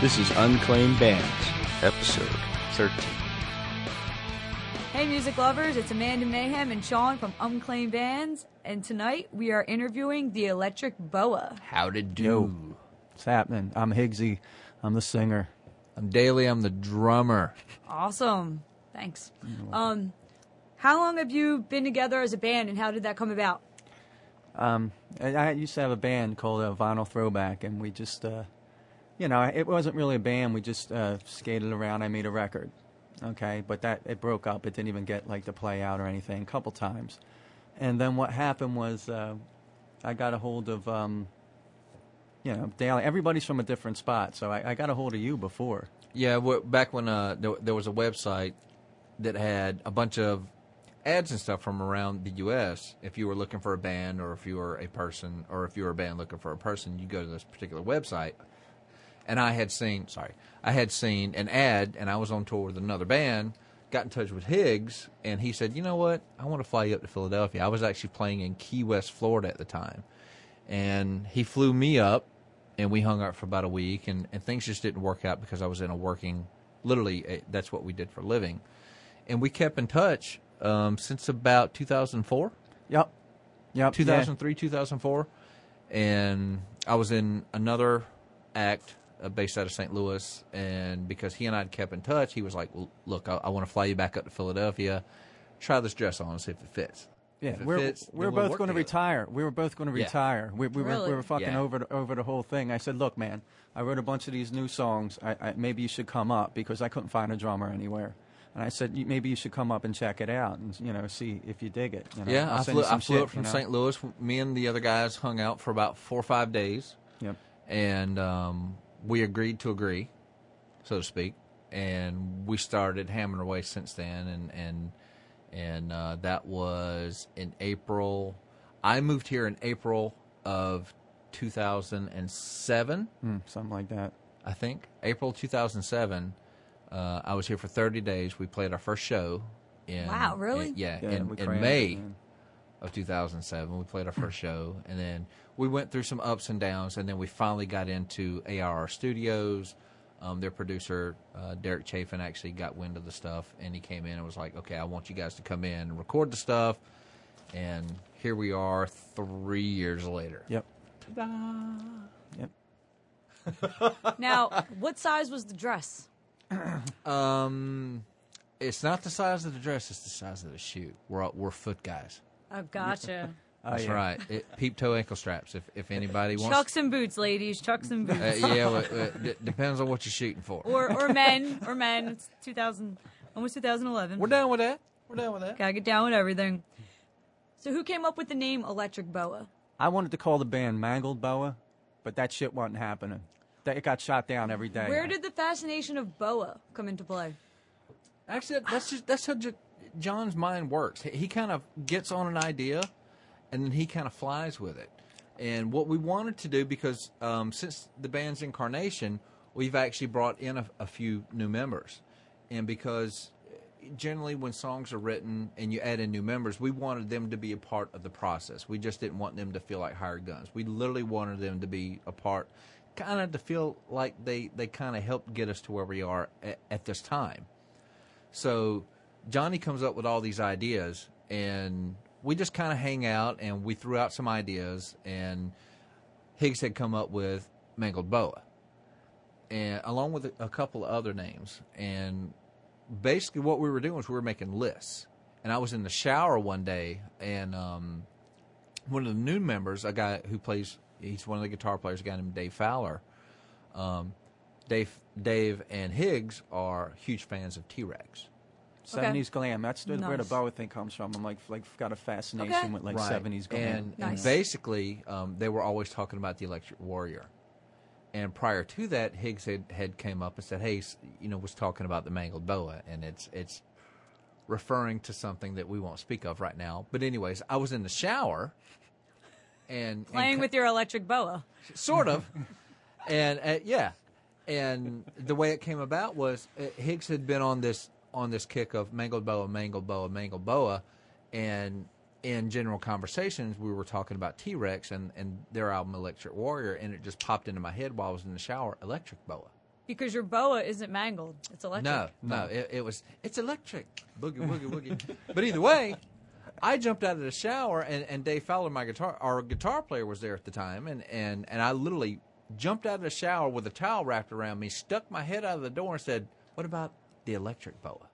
This is Unclaimed Bands, episode 13. Hey, music lovers, it's Amanda Mayhem and Sean from Unclaimed Bands, and tonight we are interviewing the Electric Boa. How to do? Yo. What's happening? I'm Higgsy. I'm the singer. I'm Daly. I'm the drummer. Awesome. Thanks. Um, how long have you been together as a band, and how did that come about? Um, I, I used to have a band called uh, Vinyl Throwback, and we just, uh, you know, it wasn't really a band. We just uh, skated around. I made a record, okay, but that it broke up. It didn't even get like the play out or anything. A couple times, and then what happened was uh, I got a hold of, um, you know, Daly. Everybody's from a different spot, so I, I got a hold of you before. Yeah, wh- back when uh, there, there was a website that had a bunch of ads and stuff from around the U.S. If you were looking for a band, or if you were a person, or if you were a band looking for a person, you go to this particular website. And I had seen, sorry, I had seen an ad, and I was on tour with another band. Got in touch with Higgs, and he said, "You know what? I want to fly you up to Philadelphia." I was actually playing in Key West, Florida at the time, and he flew me up, and we hung out for about a week, and, and things just didn't work out because I was in a working, literally, uh, that's what we did for a living, and we kept in touch um, since about 2004, Yep. Yep. 2003, 2004, and I was in another act based out of St. Louis, and because he and I had kept in touch, he was like, well, "Look, I, I want to fly you back up to Philadelphia, try this dress on and see if it fits." Yeah, If it we're fits, we're both going to retire. We were both going to Yeah. retire. We, we, were, we were fucking Yeah. over the, over the whole thing. I said, look, man, I wrote a bunch of these new songs. I, I, maybe you should come up because I couldn't find a drummer anywhere. And I said, maybe you should come up and check it out and you know see if you dig it. You know, Yeah, I'll I flew, you I flew shit, up from you know? St. Louis. Me and the other guys hung out for about four or five days, Yep. and um, we agreed to agree, so to speak, and we started hammering away since then, and and and uh, that was in April. I moved here in April of 2007. Mm, something like that. I think April 2007. Uh, I was here for 30 days. We played our first show. In, Wow, really? in- yeah, Yeah, in, in crammed it, May man. Of 2007. We played our first show, and then we went through some ups and downs, and then we finally got into ARR Studios. Um, their producer, uh, Derek Chafin, actually got wind of the stuff, and he came in and was like, "Okay, I want you guys to come in and record the stuff." And here we are, three years later. Yep. Ta-da. Yep. Now, what size was the dress? Um, it's not the size of the dress; it's the size of the shoe. We're we're foot guys. Oh, gotcha. Oh, That's yeah. right. It, peep toe ankle straps. If if anybody wants, Chucks and boots, ladies. Chucks and boots. uh, yeah, well, uh, d- depends on what you're shooting for. or or men, or men. It's 2000, almost 2011. We're down with that. We're down with that. Gotta get down with everything. So, who came up with the name Electric Boa? I wanted to call the band Mangled Boa, but that shit wasn't happening. That it got shot down every day. Where did the fascination of boa come into play? Actually, that's just that's how J- John's mind works. He, kind of gets on an idea, and then he kind of flies with it. And what we wanted to do, because um, since the band's incarnation, we've actually brought in a, a few new members, and because generally when songs are written and you add in new members, we wanted them to be a part of the process. We just didn't want them to feel like hired guns. We literally wanted them to be a part, kind of to feel like they, they kind of helped get us to where we are at, at this time. So Johnny comes up with all these ideas, and we just kind of hang out and we threw out some ideas, and Higgs had come up with Mangled Boa, and along with a, couple of other names. And basically, what we were doing was we were making lists. And I was in the shower one day, and um, one of the new members, a guy who plays, he's one of the guitar players, a guy named Dave Fowler. Um, Dave, Dave and Higgs are huge fans of T Rex. Seventies glam. That's the, where the Nice. Boa thing comes from. I'm like like got a fascination Okay. with like Right. seventies glam. And, and Nice. basically, um, they were always talking about the Electric Warrior. And prior to that, Higgs had, had came up and said, "Hey, s- you know, was talking about the mangled boa, and it's it's referring to something that we won't speak of right now." But anyways, I was in the shower, and Playing and with your electric boa. sort of, and uh, yeah, and the way it came about was uh, Higgs had been on this on this kick of mangled boa, mangled boa, mangled boa, and in general conversations we were talking about T Rex and and their album Electric Warrior, and it just popped into my head while I was in the shower, Electric Boa. because your boa isn't mangled. It's electric. No, no, it, it was it's electric. Boogie woogie woogie. but either way, I jumped out of the shower and, and Dave Fowler, my guitar our guitar player was there at the time and, and, and I literally jumped out of the shower with a towel wrapped around me, stuck my head out of the door and said, What about the electric boa?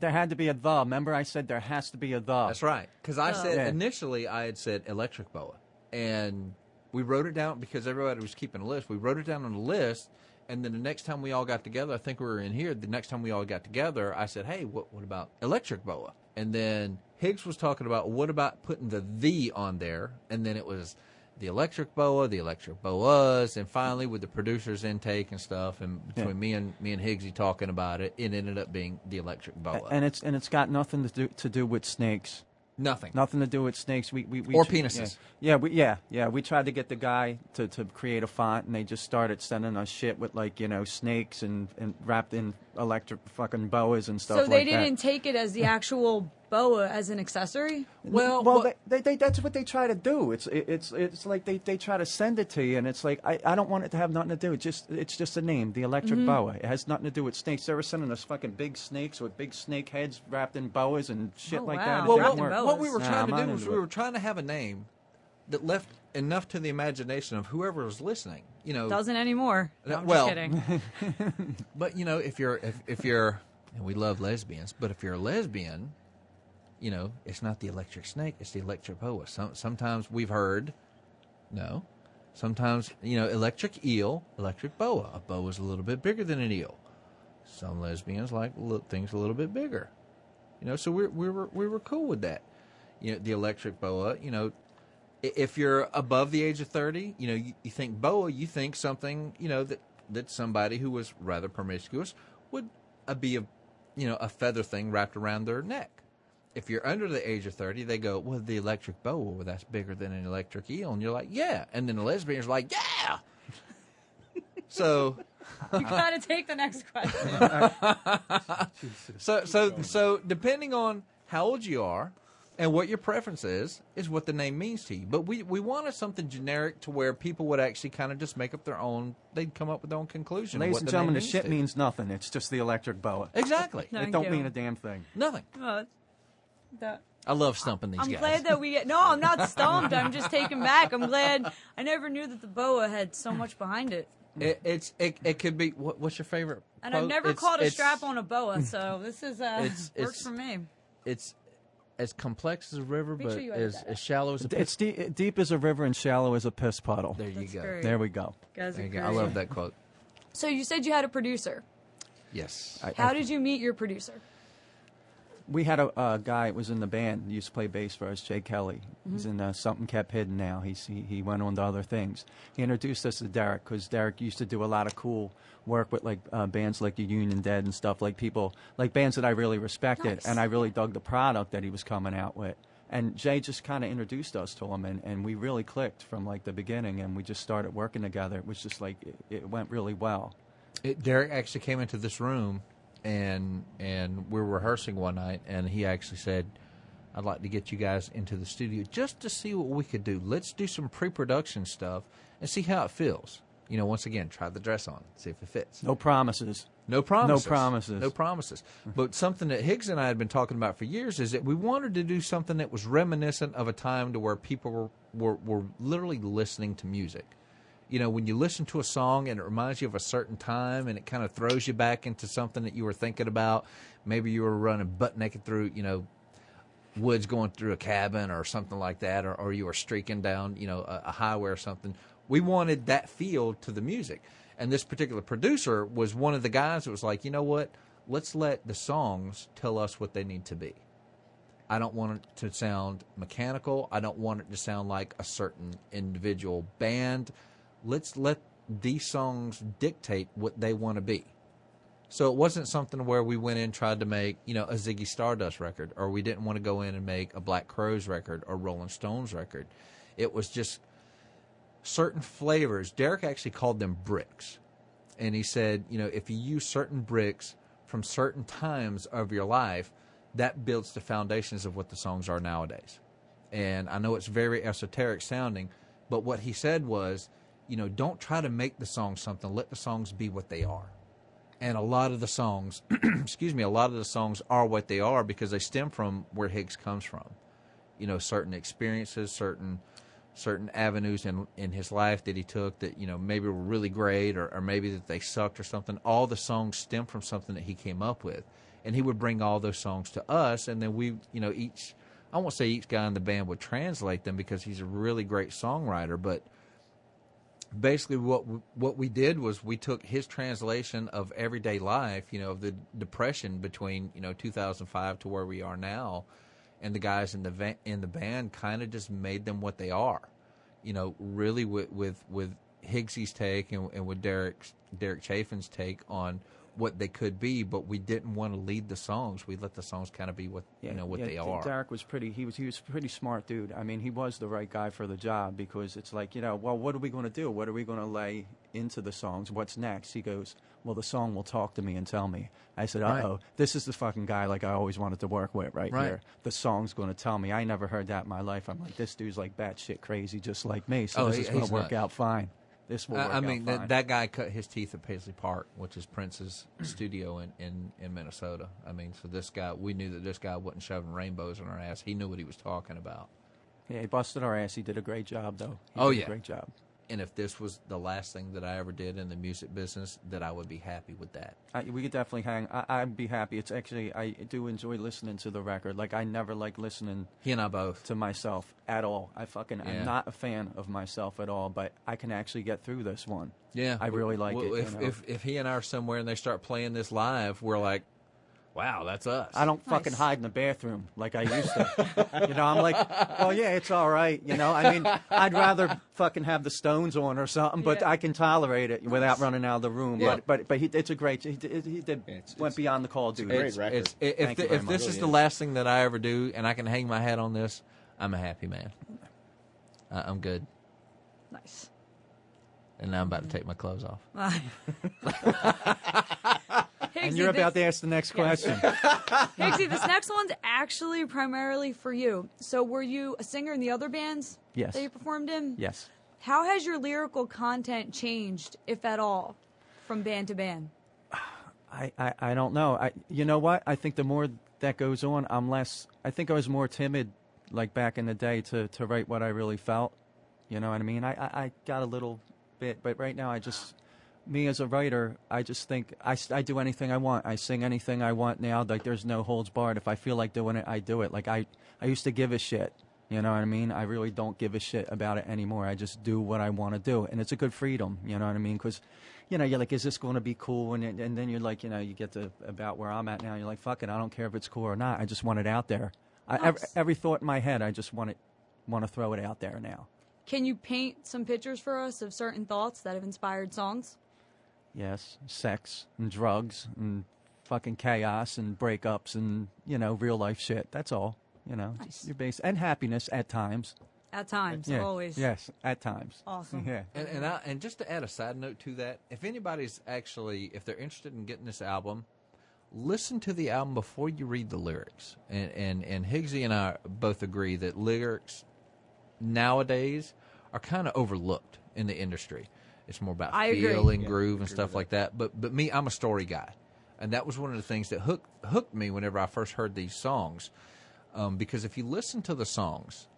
There had to be a the. Remember, I said there has to be a the. That's right. Because I oh. said Yeah. initially I had said electric boa, and we wrote it down because everybody was keeping a list. We wrote it down on a list, and then the next time we all got together, I think we were in here. The next time we all got together, I said, "Hey, what what about electric boa?" And then Higgs was talking about what about putting the the on there, and then it was the electric boa, the electric boas, and finally with the producers intake and stuff, and between Yeah. me and me and Higgsy talking about it, it ended up being the electric boa. and it's and it's got nothing to do to do with snakes. Nothing. Nothing to do with snakes. We, we, we Or penises. Yeah, yeah, we, yeah, yeah. We tried to get the guy to, to create a font, and they just started sending us shit with like you know snakes and, and wrapped in electric fucking boas and stuff So they like didn't take it as the actual boa as an accessory. Well, well, what- they, they, they, that's what they try to do. It's it, it's it's like they, they try to send it to you, and it's like I, I don't want it to have nothing to do. It's just it's just a name, the electric Mm-hmm. boa. It has nothing to do with snakes. They were sending us fucking big snakes with big snake heads wrapped in boas and shit Oh, like wow. that. Well, what, in didn't work. boas. what we were Nah, trying I'm to do was we it. were trying to have a name that left enough to the imagination of whoever was listening. You know, Doesn't anymore. No, I'm well- just kidding. but you know, if you're if, if you're and we love lesbians, but if you're a lesbian, you know, it's not the electric snake, it's the electric boa. Some, sometimes we've heard, no, sometimes you know, electric eel, electric boa. A boa is a little bit bigger than an eel. Some lesbians like things a little bit bigger. You know, so we we were we were cool with that. You know, the electric boa. You know, if you're above the age of 30, you know, you, you think boa, you think something, you know, that, that somebody who was rather promiscuous would uh, be a, you know, a feather thing wrapped around their neck. If you're under the age of 30, they go, well, the electric boa, well, that's bigger than an electric eel. And you're like, yeah. And then the lesbian's are like, yeah. so, you gotta take the next question. so, so, so depending on how old you are and what your preference is, is what the name means to you. But we, we wanted something generic to where people would actually kind of just make up their own, they'd come up with their own conclusion. of Ladies what and the gentlemen, the shit means nothing. It's just the electric boa. Exactly. It don't you. mean a damn thing. Nothing. Oh, it's- that- I love stumping these I'm guys. glad that we get. No, I'm not stumped. I'm just taken back. I'm glad. I never knew that the boa had so much behind it, It, it's it, it could be. What, what's your favorite? and I've never It's- caught a strap on a boa. So this is uh, It's- works it's- for me. It's as complex as a river, Make but sure as, as shallow as a. It's deep, deep as a river and shallow as a piss puddle. there you That's go. great. There we go. Guys, There you go. I love that quote. So you said you had a producer. Yes. I- How did you meet your producer? We had a, a guy that was in the band. He used to play bass for us, Jay Kelly. He's in uh, Something Kept Hidden now. He's, he, he went on to other things. He introduced us to Derek because Derek used to do a lot of cool work with like uh, bands like the Union Dead and stuff, like people, like bands that I really respected. Nice. And I really dug the product that he was coming out with. And Jay just kind of introduced us to him, and, and we really clicked from like the beginning, and we just started working together. It was just like it, it went really well. It, Derek actually came into this room, and and we are rehearsing one night, and he actually said, "I'd like to get you guys into the studio just to see what we could do. Let's do some pre-production stuff and see how it feels." You know, once again, try the dress on, see if it fits. No promises. No promises. No promises. No promises. but something that Higgs and I had been talking about for years is that we wanted to do something that was reminiscent of a time to where people were, were, were literally listening to music. You know, when you listen to a song and it reminds you of a certain time and it kind of throws you back into something that you were thinking about. Maybe you were running butt naked through, you know, woods going through a cabin or something like that, or, or you were streaking down, you know, a, a highway or something. We wanted that feel to the music. And this particular producer was one of the guys that was like, you know what? Let's let the songs tell us what they need to be. I don't want it to sound mechanical. I don't want it to sound like a certain individual band. Let's let these songs dictate what they want to be. So it wasn't something where we went in tried to make, you know, a Ziggy Stardust record, or we didn't want to go in and make a Black Crowes record or Rolling Stones record. It was just certain flavors. Derek actually called them bricks. And he said, you know, if you use certain bricks from certain times of your life, that builds the foundations of what the songs are nowadays. And I know it's very esoteric sounding, but what he said was, you know, don't try to make the songs something. Let the songs be what they are. and a lot of the songs, excuse me, a lot of the songs are what they are because they stem from where Higgs comes from. You know, certain experiences, certain certain avenues in in his life that he took that you know maybe were really great or, or maybe that they sucked or something. All the songs stem from something that he came up with, and he would bring all those songs to us, and then we, you know, each I won't say each guy in the band would translate them because he's a really great songwriter, but basically what what we did was we took his translation of everyday life, you know, of the depression between you know 2005 to where we are now, and the guys in the va- in the band kind of just made them what they are, you know, really with with with Higgsy's take and, and with Derek Derek Chafin's take on what they could be, but we didn't want to lead the songs. We let the songs kind of be what you know what yeah, they are. Derek was pretty. He was he was a pretty smart dude. I mean, he was the right guy for the job because it's like you know, well, what are we going to do? What are we going to lay into the songs? What's next? He goes, well, the song will talk to me and tell me. I said, uh oh, Right. this is the fucking guy like I always wanted to work with right, Right. here. The song's going to tell me. I never heard that in my life. I'm like, this dude's like batshit crazy, just like me. So Oh, this he- is going to work out fine. This will I, mean, that, that guy cut his teeth at Paisley Park, which is Prince's studio in, in, in Minnesota. I mean, so this guy, we knew that this guy wasn't shoving rainbows in our ass. He knew what he was talking about. yeah, he busted our ass. He did a great job, though. He Oh, did yeah. a great job. And if this was the last thing that I ever did in the music business, that I would be happy with that. I, we could definitely hang. I, I'd be happy. It's actually I do enjoy listening to the record. Like I never like listening He and I both. to myself at all. I fucking Yeah. I'm not a fan of myself at all. But I can actually get through this one. Yeah, I really like Well, it, If, you know. if if he and I are somewhere and they start playing this live, we're like, wow, that's us. I don't fucking Nice. hide in the bathroom like I used to. you know, I'm like, well, yeah, it's all right. You know, I mean, I'd rather fucking have the Stones on or something, but Yeah. I can tolerate it without running out of the room. Yeah. But but but he, it's a great. He did, he did It's- went it's- beyond the call of duty. great It's, record. it's, if Thank you the, very if this much. is the last thing that I ever do, and I can hang my hat on this, I'm a happy man. I, I'm good, Nice. And now I'm about to take my clothes off. and you're about to ask the next question. Higgsy, this next one's actually primarily for you. So, were you a singer in the other bands Yes. that you performed in? yes. How has your lyrical content changed, if at all, from band to band? I, I, I don't know. I you know what? I think the more that goes on, I'm less. I think I was more timid, like back in the day, to, to write what I really felt. You know what I mean? I, I, I got a little bit, but right now I just, me as a writer, I just think I, I do anything I want. I sing anything I want now. Like there's no holds barred. If I feel like doing it, I do it. Like I, I used to give a shit. You know what I mean? I really don't give a shit about it anymore. I just do what I want to do, and it's a good freedom. You know what I mean? Because, you know, you're like, is this going to be cool? And then- and then you're like, you know, you get to about where I'm at now. You're like, fuck it, I don't care if it's cool or not. I just want it out there. I, every, every thought in my head, I just want it, want to throw it out there now. Can you paint some pictures for us of certain thoughts that have inspired songs? Yes, sex and drugs and fucking chaos and breakups and you know real life shit. That's all. You know, Nice. just your base and happiness at times. At times, Yeah, always. Yes, at times. Awesome. Yeah. And and, I, and just to add a side note to that, if anybody's actually if they're interested in getting this album, listen to the album before you read the lyrics. And and and Higgsy and I both agree that lyrics nowadays are kind of overlooked in the industry. It's more about I agree. feel and Yeah, groove and stuff like that. But but me, I'm a story guy, and that was one of the things that hooked hooked me whenever I first heard these songs. Um, because if you listen to the songs,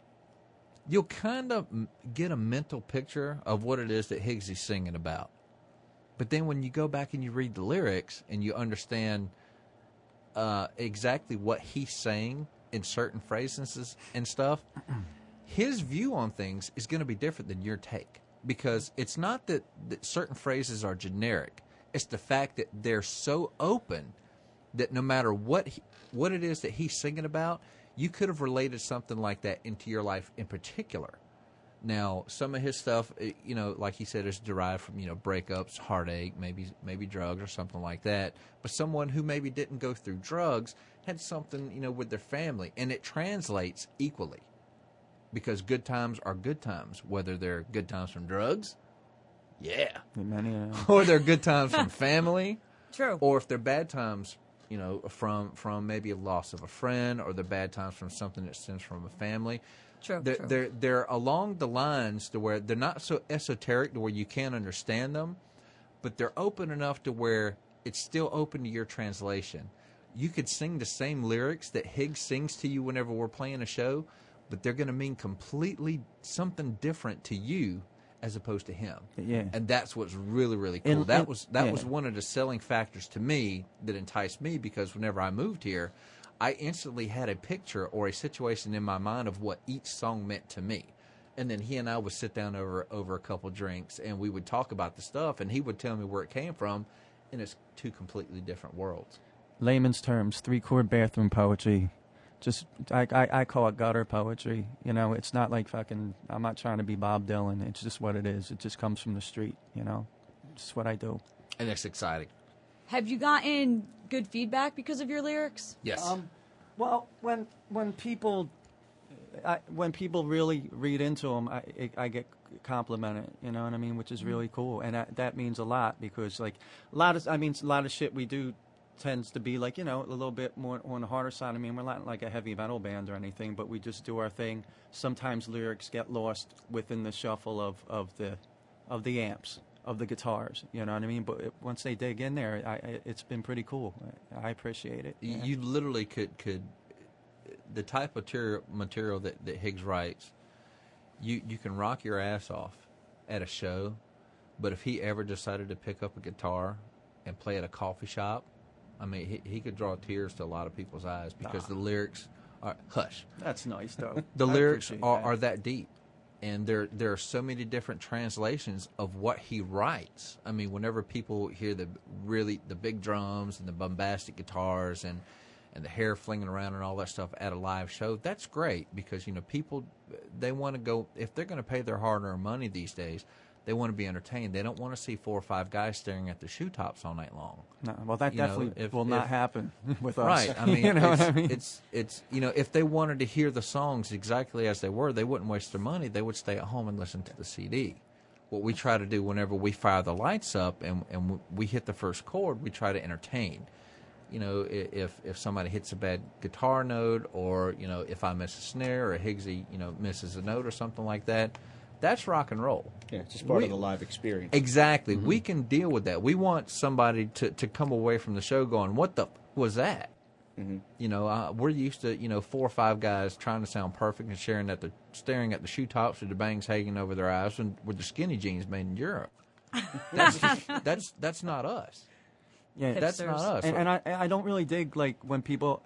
you'll kind of get a mental picture of what it is that Higgsy's singing about. But then when you go back and you read the lyrics and you understand uh, exactly what he's saying in certain phrases and stuff, his view on things is going to be different than your take because it's not that, that certain phrases are generic. It's the fact that they're so open that no matter what he, what it is that he's singing about, you could have related something like that into your life in particular. Now, some of his stuff, eh, you know, like he said, is derived from you know breakups, heartache, maybe maybe drugs or something like that. But someone who maybe didn't go through drugs had something you know with their family, and it translates equally because good times are good times, whether they're good times from drugs, yeah, Many, uh, or they're good times from family, True. or if they're bad times, you know, from from maybe a loss of a friend, or they're bad times from something that stems from a family. True, They're true. they're they're along the lines to where they're not so esoteric to where you can't understand them, but they're open enough to where it's still open to your translation. You could sing the same lyrics that Higgs sings to you whenever we're playing a show, but they're going to mean completely something different to you as opposed to him. Yeah. And that's what's really really cool. And- that and- was that yeah. was one of the selling factors to me that enticed me because whenever I moved here, I instantly had a picture or a situation in my mind of what each song meant to me. And then he and I would sit down over over a couple drinks and we would talk about the stuff and he would tell me where it came from and it's two completely different worlds. layman's terms, three chord bathroom poetry. Just I, I I call it gutter poetry. You know, it's not like fucking. I'm not trying to be Bob Dylan. It's just what it is. It just comes from the street. You know, it's just what I do. And it's exciting. Have you gotten good feedback because of your lyrics? Yes. Um, well, when when people I, when people really read into them, I, I- I get complimented. You know what I mean? Which is really cool, and that, that means a lot because like a lot of I mean a lot of shit we do tends to be like you know a little bit more on the harder side. I mean we're not like a heavy metal band or anything, but we just do our thing. Sometimes lyrics get lost within the shuffle of, of the of the amps of the guitars. You know what I mean? But it, once they dig in there, I, it's been pretty cool. I, I appreciate it. Y- yeah. You literally could could the type of material material that, that Higgs writes. You you can rock your ass off at a show, but if he ever decided to pick up a guitar and play at a coffee shop, I mean he, he could draw tears to a lot of people's eyes because the lyrics are hush. That's nice though. The I lyrics are, that. are that deep. And there there are so many different translations of what he writes. I mean, whenever people hear the really the big drums and the bombastic guitars and and the hair flinging around and all that stuff at a live show, that's great because you know people they want to go if they're going to pay their hard-earned money these days, they want to be entertained. They don't want to see four or five guys staring at the shoe tops all night long. No, well, that You know, definitely if- will not if- happen with us. Right. I mean, you know it's, I mean? it's it's you know, if they wanted to hear the songs exactly as they were, they wouldn't waste their money. They would stay at home and listen to the CD. What we try to do whenever we fire the lights up and and we hit the first chord, we try to entertain. You know, if if somebody hits a bad guitar note, or you know, if I miss a snare, or Higgsy, you know, misses a note or something like that, that's rock and roll. Yeah, it's just part We- of the live experience. Exactly. We can deal with that. We want somebody to, to come away from the show going, "What the f- was that?" You know, uh, we're used to you know four or five guys trying to sound perfect and sharing at the staring at the shoe tops with the bangs hanging over their eyes and with the skinny jeans made in Europe. That's that's that's not us. Yeah, That's not us. And, and I, I don't really dig like when people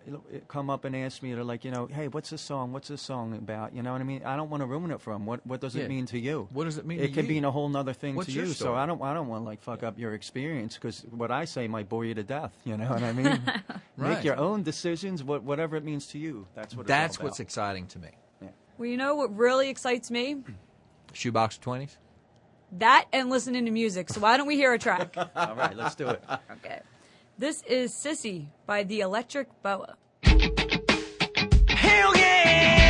come up and ask me, they're like, you know, hey, what's this song? What's this song about? You know what I mean? I don't want to ruin it for them. What What does Yeah. it mean to you? What does it mean It to could you? mean a whole nother thing What's to your you. So? I don't I don't want to like fuck up your experience because what I say might bore you to death. You know what I mean? Right. Make your own decisions. What whatever it means to you. That's what. That's it's all what's about. exciting to me. Well, you know what really excites me? Shoebox twenties. That and listening to music. So why don't we hear a track? all right, let's do it. okay. This is Sissy by the Electric Boa. Hell yeah, yeah.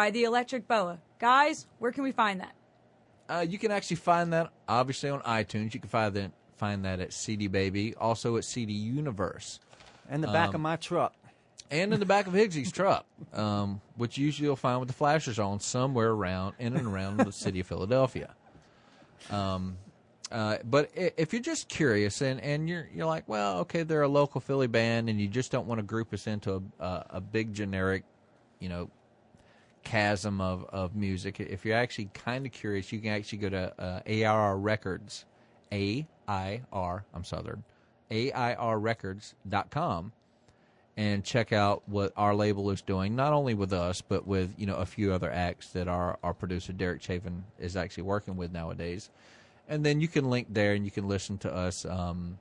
By the Electric Boa. Guys, where can we find that? Uh, you can actually find that obviously on iTunes. You can find that find that at CD Baby, also at CD Universe, and the back Um, of my truck. and in the back of Higgsy's truck, um, which usually you'll find with the flashers on somewhere around in and around the city of Philadelphia. Um, uh, but if you're just curious and, and you're you're like, well, okay, they're a local Philly band, and you just don't want to group us into a, a, a big generic, you know, chasm of, of music. If you're actually kind of curious, you can actually go to uh, AIR Records, A I R, I'm Southern, AIRrecords.com and check out what our label is doing, not only with us, but with, you know, a few other acts that our, our producer, Derek Chafin, is actually working with nowadays. And then you can link there and you can listen to us, um,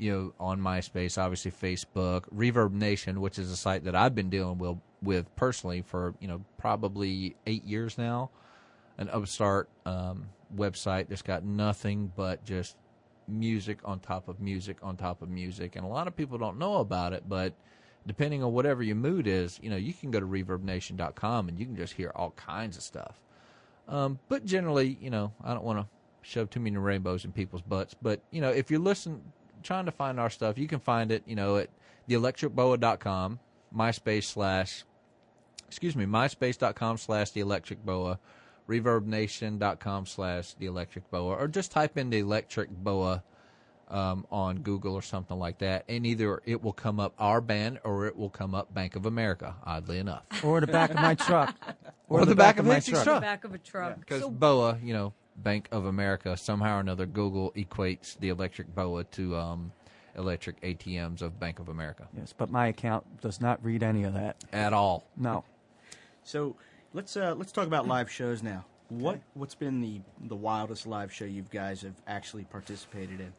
you know, on MySpace, obviously Facebook, Reverb Nation, which is a site that I've been dealing with, with personally for, you know, probably eight years now. An upstart um, website that's got nothing but just music on top of music on top of music. And a lot of people don't know about it, but depending on whatever your mood is, you know, you can go to reverbnation.com and you can just hear all kinds of stuff. Um, but generally, you know, I don't want to shove too many rainbows in people's butts. But, you know, if you're listening, trying to find our stuff, you can find it, you know, at theelectricboa.com, MySpace slash, excuse me, MySpace.com slash the electric boa, reverbnation.com slash the electric boa, or just type in the electric boa um, on Google or something like that, and either it will come up our band or it will come up Bank of America. Oddly enough, Or the back of my truck. Or the back of my truck. truck. The back of a truck. because So, BOA, you know, Bank of America, somehow or another, Google equates the electric BOA to um, electric ATMs of Bank of America Yes, but my account does not read any of that. at all. No. So let's uh, let's talk about live shows now. What what's been the the wildest live show you guys have actually participated in?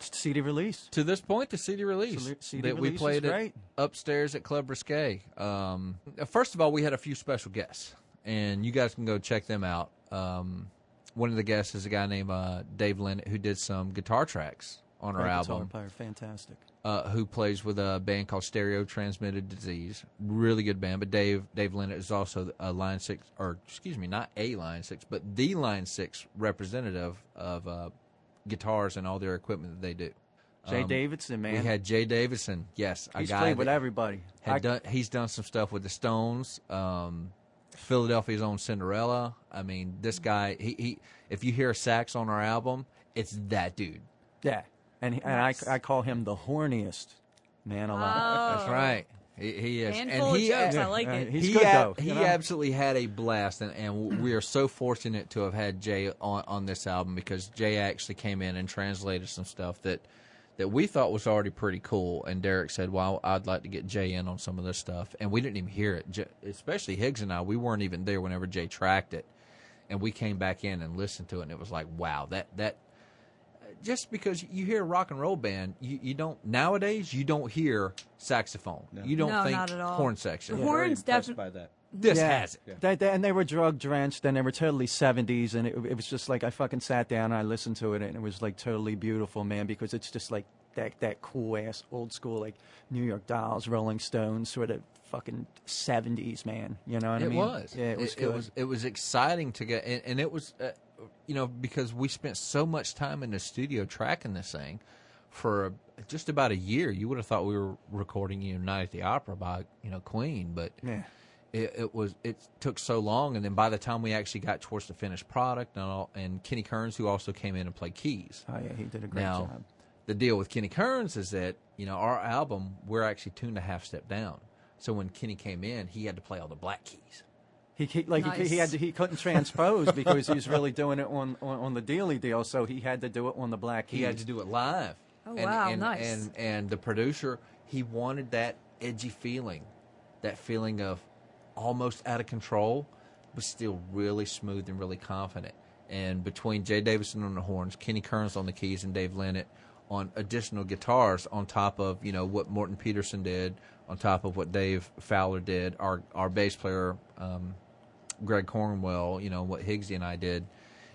CD release. To this point, the CD release Cele- CD that we release is played it upstairs at Club Risque. Um, first of all, we had a few special guests, and you guys can go check them out. Um, one of the guests is a guy named uh, Dave Lennett who did some guitar tracks on our album. player, fantastic. uh, who plays with a band called Stereo Transmitted Disease. Really good band. But Dave Dave Lennett is also a Line Six, or excuse me, not a Line Six, but the Line Six representative of uh, guitars and all their equipment that they do. Jay Um, Davidson, man. We had Jay Davidson. Yes, a He's played with everybody. had I- done. He's done some stuff with the Stones. Um, Philadelphia's own Cinderella. I mean, this guy. He, he if you hear a sax on our album, it's that dude. yeah. And, he- and I, I call him the horniest man alive. That's right. He, he is. handful and he, of jokes. I uh, like uh, it. He's he good, ab- though, he know? absolutely had a blast, and, and we are so fortunate to have had Jay on, on this album because Jay actually came in and translated some stuff that that we thought was already pretty cool. And Derek said, "Well, I'd like to get Jay in on some of this stuff," and we didn't even hear it. J- especially Higgs and I, we weren't even there whenever Jay tracked it, and we came back in and listened to it, and it was like, "Wow, that that." Just because you hear a rock and roll band, you, you don't nowadays you don't hear saxophone. You don't No, think not at all. horn section. The Very horns impressed definitely. by that. This yeah. has it. They, they, and they were drug drenched, and they were totally seventies, and it, it was just like I fucking sat down and I listened to it, and it was like totally beautiful, man, because it's just like that that cool ass old school like New York Dolls, Rolling Stones, sort of fucking seventies, man. You know what I It mean? was. Yeah, it was It, good. was. It was exciting to get, and, and it was, uh, you know, because we spent so much time in the studio tracking this thing for just about a year. You would have thought we were recording you know, Night at the Opera by you know Queen, but yeah. It, it was. It took so long, and then by the time we actually got towards the finished product, and all, and Kenny Kearns, who also came in and played keys. Oh yeah, he did a great Now, job. the deal with Kenny Kearns is that you know our album we're actually tuned a half step down. So when Kenny came in, he had to play all the black keys. He, he like he, he had to, he couldn't transpose because he was really doing it on, on, on the dealy deal, so he had to do it on the black keys. He had to do it live. Oh, and, wow, and, nice. And and the producer, he wanted that edgy feeling, that feeling of almost out of control, but still really smooth and really confident. And between Jay Davidson on the horns, Kenny Kearns on the keys, and Dave Lennett on additional guitars, on top of you know what Morton Peterson did, on top of what Dave Fowler did, our our bass player um, Greg Cornwell, you know what Higgsy and I did,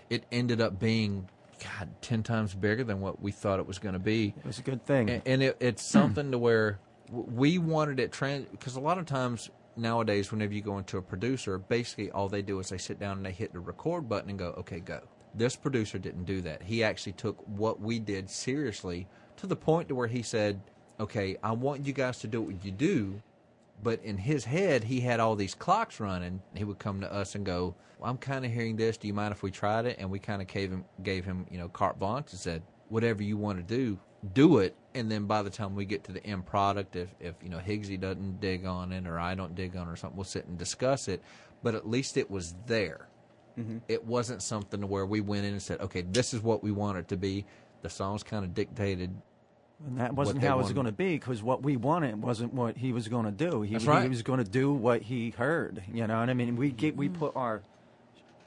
it ended up being God ten times bigger than what we thought it was going to be, It was a good thing. and, and it, it's something to where we wanted it trans because a lot of times nowadays, whenever you go into a producer, basically all they do is they sit down and they hit the record button and go, okay, go. This producer didn't do that. He actually took what we did seriously to the point to where he said, okay, I want you guys to do what you do, but in his head, he had all these clocks running. He would come to us and go, well, "I'm kind of hearing this. Do you mind if we tried it?" And we kind of gave him gave him you know carte blanche and said, "Whatever you want to do, do it." And then by the time we get to the end product, if if you know Higgsy doesn't dig on it or I don't dig on it or something, we'll sit and discuss it. But at least it was there. Mm-hmm. It wasn't something where we went in and said, "Okay, this is what we want it to be." The songs kind of dictated And that wasn't how it was going to be because what we wanted wasn't what he was going to do. He, That's he was going to do what he heard. You know what I mean? We get, we mm-hmm. put our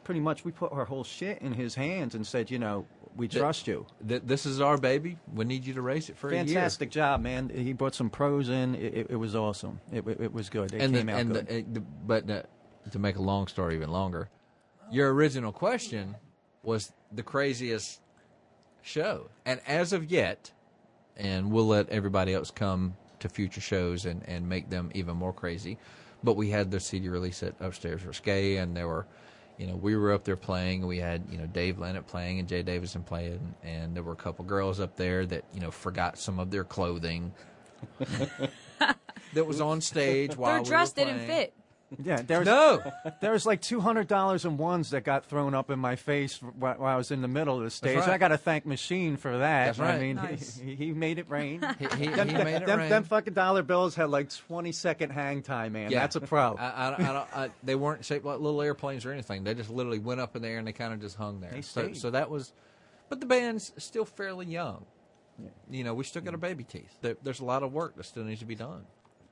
pretty much we put our whole shit in his hands and said, you know, we trust you. that this is our baby. We need you to raise it for a year. Fantastic job, man. He brought some pros in. It, it, it was awesome. It, it, was good. It and came the, out and good. The, the, but uh, to make a long story even longer, your original question was the craziest show, and as of yet, and we'll let everybody else come to future shows and, and make them even more crazy. But we had the CD release at Upstairs Risque, and there were, you know, we were up there playing. We had, you know, Dave Lennett playing and Jay Davison playing, and there were a couple girls up there that, you know, forgot some of their clothing that was on stage while Their we dress were didn't fit. Yeah, there's No, there was like two hundred dollars in ones that got thrown up in my face while, while I was in the middle of the stage. right. I got to thank Machine for that. That's right. I mean, Nice. he, he made it rain. he, he, he them, made it them, rain. them fucking dollar bills had like twenty second hang time, man. Yeah. That's a pro. I, I, I, don't- I, they weren't shaped like little airplanes or anything. They just literally went up in the air and they kind of just hung there. They so, so that was, but the band's still fairly young. You know, we still got our baby teeth. There, there's a lot of work that still needs to be done.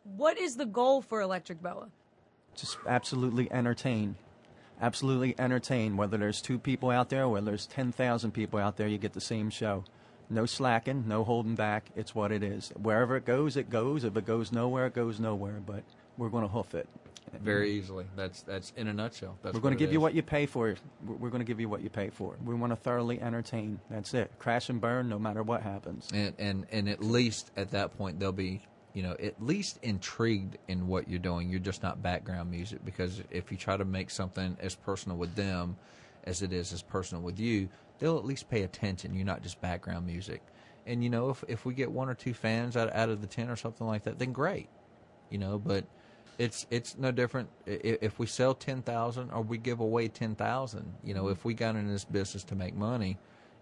What is the goal for Electric Boa? Just absolutely entertain. Absolutely entertain. Whether there's two people out there, whether there's 10,000 people out there, you get the same show. No slacking, no holding back. It's what it is. Wherever it goes, it goes. If it goes nowhere, it goes nowhere. But we're going to hoof it. Very easily. That's that's in a nutshell. That's We're going to give you what you pay for. We're we're going to give you what you pay for. We want to thoroughly entertain. That's it. Crash and burn, no matter what happens. and and and at least at that point there'll be you know at least intrigued in what you're doing. You're just not background music because if you try to make something as personal with them as it is as personal with you they'll at least pay attention. You're not just background music. And you know if if we get one or two fans out, out of the 10 or something like that then great you know but it's it's no different. If we sell 10,000 or we give away 10,000 you know mm-hmm. if we got in this business to make money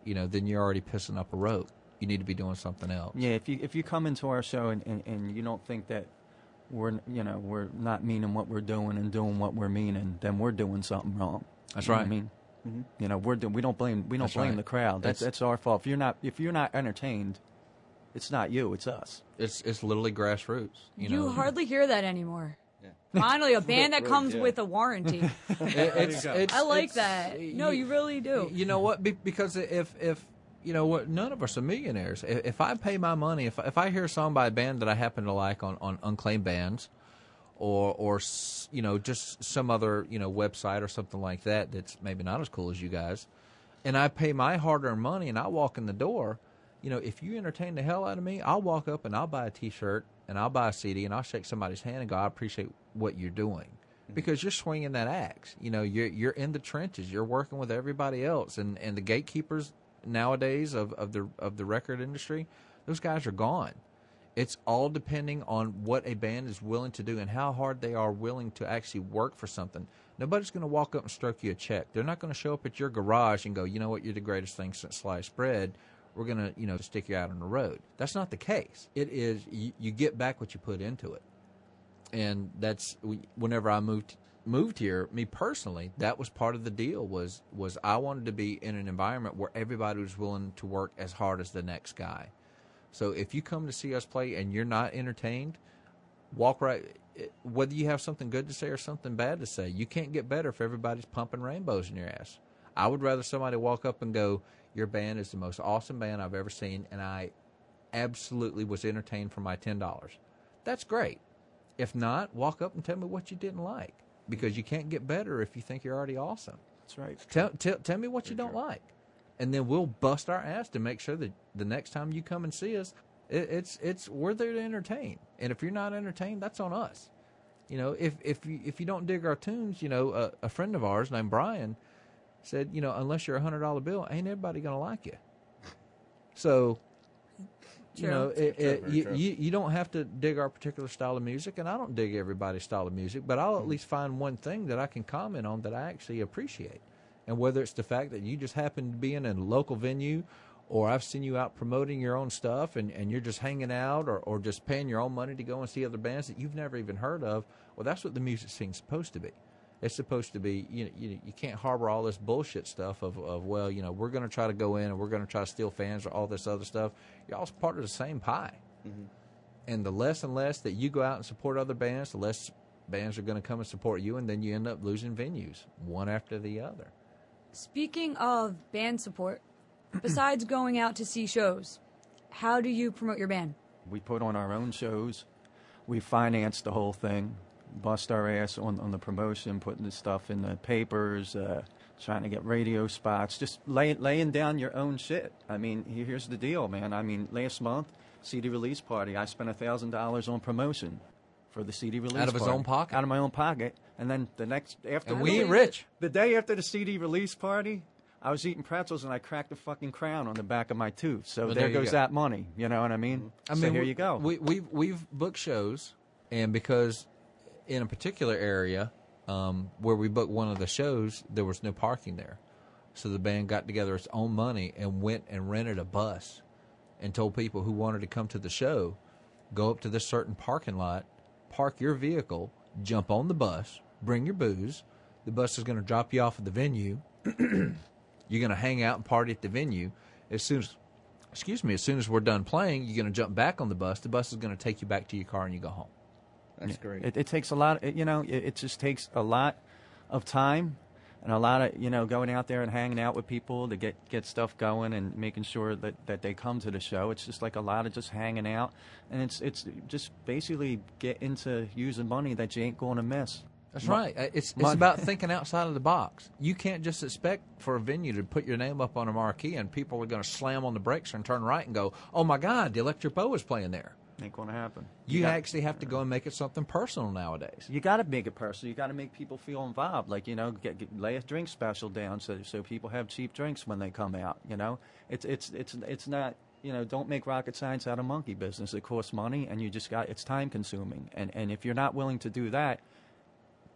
you know then you're already pissing up a rope you need to be doing something else Yeah, if you if you come into our show and, and, and you don't think that we're you know we're not meaning what we're doing and doing what we're meaning, then we're doing something wrong. That's You know what right. I mean, you know we're do, we don't blame we don't That's blame right. the crowd. That's, That's- that's our fault. If you're not if you're not entertained, it's not you. It's us. It's it's literally grassroots. You, You, know, hardly hear that anymore. Finally, a band that comes with a warranty. It- it's, it's, I like it's- that. No, you really do. You know what? Be, because if if you know what, none of us are millionaires. If, if I pay my money, if if I hear a song by a band that I happen to like on on unclaimed bands, or or you know just some other you know website or something like that that's maybe not as cool as you guys, and I pay my hard-earned money and I walk in the door, you know, if you entertain the hell out of me, I'll walk up and I'll buy a T-shirt and I'll buy a CD and I'll shake somebody's hand and go, I appreciate what you're doing. Mm-hmm. Because you're swinging that axe, you know. You're you're in the trenches. You're working with everybody else, and, and the gatekeepers nowadays of, of the of the record industry, those guys are gone. It's all depending on what a band is willing to do and how hard they are willing to actually work for something. Nobody's going to walk up and stroke you a check. They're not going to show up at your garage and go, you know what, you're the greatest thing since sliced bread. We're going to, you know, stick you out on the road. That's not the case. It is you, you get back what you put into it, and that's whenever I moved moved here. Me personally, that was part of the deal. Was was I wanted to be in an environment where everybody was willing to work as hard as the next guy. So if you come to see us play and you're not entertained, walk right. Eh, whether you have something good to say or something bad to say, you can't get better if everybody's pumping rainbows in your ass. I would rather somebody walk up and go, "Your band is the most awesome band I've ever seen," and I absolutely was entertained for my ten dollars. That's great. If not, walk up and tell me what you didn't like, because you can't get better if you think you're already awesome. That's right. Tell tell, tell me what you don't like, and then we'll bust our ass to make sure that the next time you come and see us, it, it's it's we're there to entertain. And if you're not entertained, that's on us. You know, if if you if you don't dig our tunes, you know, a, a friend of ours named Brian said, you know, unless you're a hundred dollar bill, ain't everybody gonna like you. So, you know, it, it, very you, true. you you don't have to dig our particular style of music, and I don't dig everybody's style of music, but I'll at mm-hmm. least find one thing that I can comment on that I actually appreciate, and whether it's the fact that you just happen to be in a local venue. Or I've seen you out promoting your own stuff, and, and you're just hanging out, or, or just paying your own money to go and see other bands that you've never even heard of. Well, that's what the music scene's supposed to be. It's supposed to be you know, you, you can't harbor all this bullshit stuff of, of well you know we're going to try to go in and we're going to try to steal fans or all this other stuff. You're all part of the same pie, mm-hmm. and the less and less that you go out and support other bands, the less bands are going to come and support you, and then you end up losing venues one after the other. Speaking of band support, besides going out to see shows, how do you promote your band? We put on our own shows. We finance the whole thing, bust our ass on, on the promotion, putting the stuff in the papers, uh, trying to get radio spots, just lay, laying down your own shit. I mean, here's the deal, man. I mean, last month, CD release party, I spent thousand dollars on promotion for the CD release Out of his party. own pocket? Out of my own pocket, and then the next after And we ain't rich. The day after the CD release party. I was eating pretzels and I cracked a fucking crown on the back of my tooth. So Well, there, there goes go. that money. You know what I mean? I so mean, here we- you go. We, we've we've booked shows, and because in a particular area um, where we booked one of the shows, there was no parking there, so the band got together its own money and went and rented a bus, and told people who wanted to come to the show, go up to this certain parking lot, park your vehicle, jump on the bus, bring your booze. The bus is going to drop you off at the venue. You're going to hang out and party at the venue. As soon as, excuse me, as soon as we're done playing, you're going to jump back on the bus. The bus is going to take you back to your car and you go home. That's great. It, it takes a lot. It, you know, it, it just takes a lot of time and a lot of you know going out there and hanging out with people to get get stuff going and making sure that that they come to the show. It's just like a lot of just hanging out, and it's it's just basically get into using money that you ain't going to miss. That's Mo- right. Uh, It's it's about thinking outside of the box. You can't just expect for a venue to put your name up on a marquee and people are going to slam on the brakes and turn right and go, "Oh my God, the Electric Boa is playing there." Ain't going to happen. You got- actually have to go and make it something personal nowadays. You got to make it personal. You got to make people feel involved. Like you know, get, get, lay a drink special down so so people have cheap drinks when they come out. You know, it's it's it's it's not. You know, don't make rocket science out of monkey business. It costs money, and you just got it's time consuming. And and if you're not willing to do that,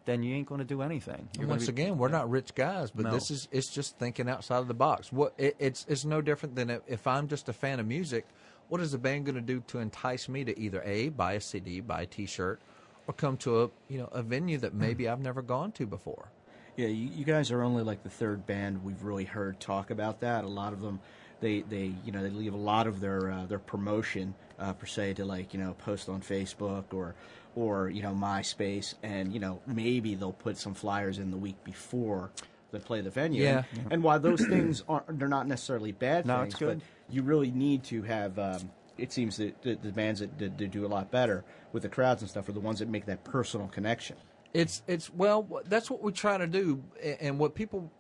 then you ain't going to do anything. Once be- again, we're not rich guys, but No. this is it's just thinking outside of the box. What it, it's it's no different than if, if I'm just a fan of music. What is the band going to do to entice me to either a buy a CD, buy a T-shirt, or come to a you know a venue that maybe I've never gone to before? Yeah, you, you guys are only like the third band we've really heard talk about that. A lot of them, they, they you know they leave a lot of their uh, their promotion uh, per se to like you know post on Facebook or or you know MySpace, and you know maybe they'll put some flyers in the week before they play the venue. Yeah. And, and while those things aren't they're not necessarily bad No, things, it's good. but you really need to have. Um, it seems that the, the bands that, that, that do a lot better with the crowds and stuff are the ones that make that personal connection. It's it's well that's what we try to do, and what people,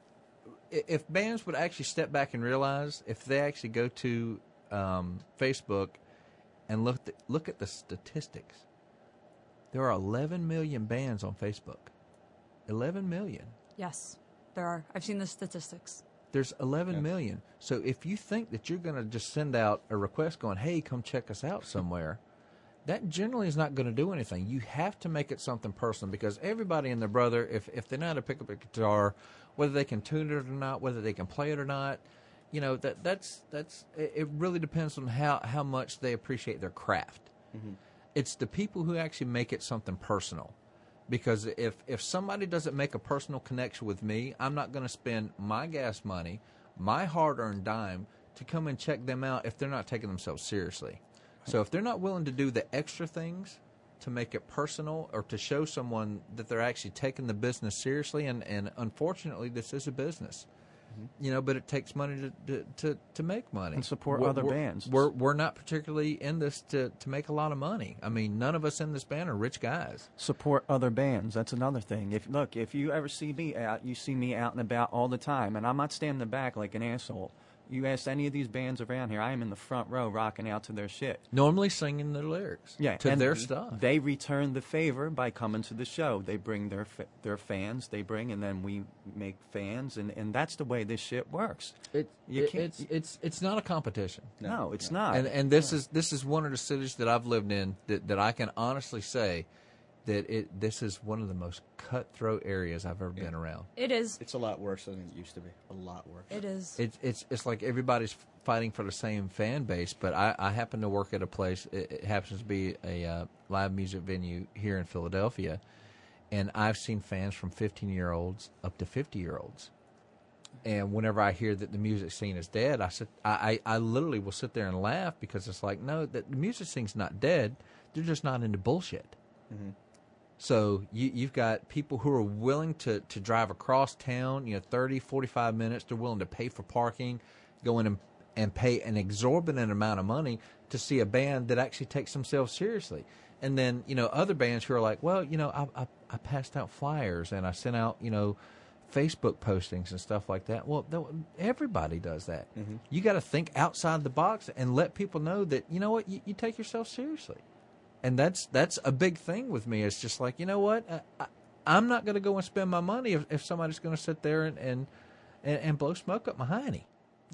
if bands would actually step back and realize, if they actually go to um, Facebook and look at look at the statistics, there are 11 million bands on Facebook. 11 million. Yes, there are. I've seen the statistics. There's 11 million. So if you think that you're going to just send out a request going, "Hey, come check us out somewhere," that generally is not going to do anything. You have to make it something personal because everybody and their brother, if if they know how to pick up a guitar, whether they can tune it or not, whether they can play it or not, you know that that's that's it it really depends on how how much they appreciate their craft. Mm-hmm. It's the people who actually make it something personal. Because if if somebody doesn't make a personal connection with me, I'm not going to spend my gas money, my hard-earned dime to come and check them out if they're not taking themselves seriously. So if they're not willing to do the extra things to make it personal or to show someone that they're actually taking the business seriously, and, and unfortunately, this is a business. You know, but it takes money to to, to, to make money And support We're- other we're- bands. We're we're not particularly in this to, to make a lot of money. I mean, none of us in this band are rich guys. support other bands. That's another thing. If look, if you ever see me out, you see me out and about all the time, and I'm not standing back like an asshole. You ask any of these bands around here, I am in the front row rocking out to their shit. Normally singing their lyrics. Yeah, To and their stuff. They return the favor by coming to the show. They bring their fa- their fans. They bring, and then we make fans, and, and that's the way this shit works. It, You it- can't- it's it's it's not a competition. No, it's not. and and this is this is one of the cities that I've lived in that, that I can honestly say that it this is one of the most cutthroat areas I've ever been around. It is. It's a lot worse than it used to be. A lot worse. It is. It's it's it's like everybody's fighting for the same fan base. But I, I happen to work at a place. It, it happens to be a uh, live music venue here in Philadelphia, and I've seen fans from 15 year olds up to 50 year olds. And whenever I hear that the music scene is dead, I sit, I, I, I literally will sit there and laugh because it's like, no, that the music scene's not dead. They're just not into bullshit. So you, you've got people who are willing to, to drive across town, you know, 30, 45 minutes. They're willing to pay for parking, go in and, and pay an exorbitant amount of money to see a band that actually takes themselves seriously. And then, you know, other bands who are like, well, you know, I, I, I passed out flyers and I sent out, you know, Facebook postings and stuff like that. Well, th- everybody does that. Mm-hmm. You got to think outside the box and let people know that, you know what, you, you take yourself seriously and that's that's a big thing with me. It's just like you know what, I, I, I'm not going to go and spend my money if, if somebody's going to sit there and, and and and blow smoke up my hiney.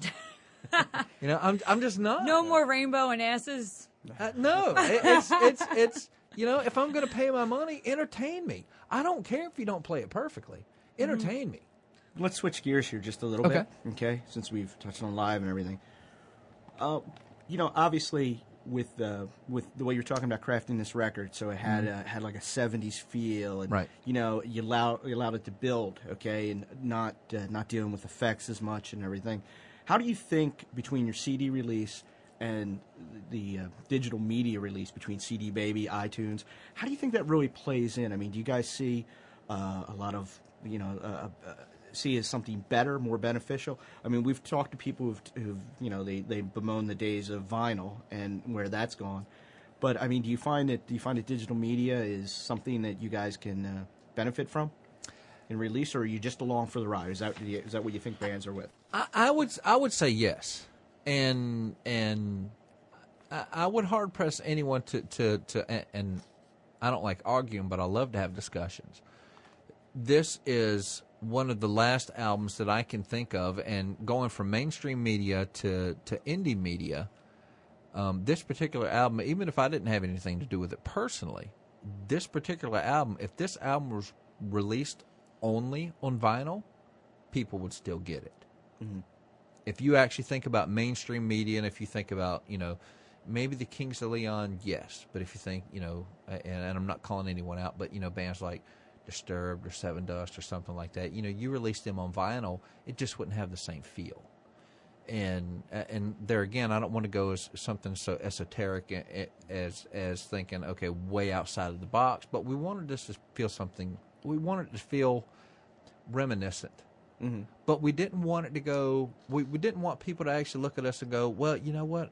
you know, I'm I'm just not. No more rainbow and asses. Uh, no, it, it's it's it's you know, if I'm going to pay my money, entertain me. I don't care if you don't play it perfectly. Entertain me. Let's switch gears here just a little Okay. bit, okay? Since we've touched on live and everything. Uh, you know, obviously with uh, with the way you're talking about crafting this record, so it had uh, had like a '70s feel, and Mm-hmm. Right. you know, you allowed you allowed it to build, okay, and not uh, not dealing with effects as much and everything. How do you think between your CD release and the uh, digital media release between CD Baby, iTunes, how do you think that really plays in? I mean, do you guys see uh, a lot of you know uh, uh, see as something better, more beneficial? I mean, we've talked to people who've, who've you know they they bemoan the days of vinyl and where that's gone. But I mean, do you find that do you find that digital media is something that you guys can uh, benefit from in release, or are you just along for the ride? Is that is that what you think bands are with? I, I would I would say yes, and and I, I would hard press anyone to to to and, and I don't like arguing, but I love to have discussions. This is one of the last albums that I can think of, and going from mainstream media to to indie media. Um, this particular album, even if I didn't have anything to do with it personally, this particular album, if this album was released only on vinyl, people would still get it if you actually think about mainstream media and if you think about you know maybe the kings of leon yes but if you think you know and, and i'm not calling anyone out but you know bands like disturbed or Sevendust or something like that you know you release them on vinyl it just wouldn't have the same feel and and there again i don't want to go as something so esoteric as as thinking okay way outside of the box but we wanted this to feel something we wanted it to feel reminiscent mm-hmm. but we didn't want it to go. We, we didn't want people to actually look at us and go, "Well, you know what?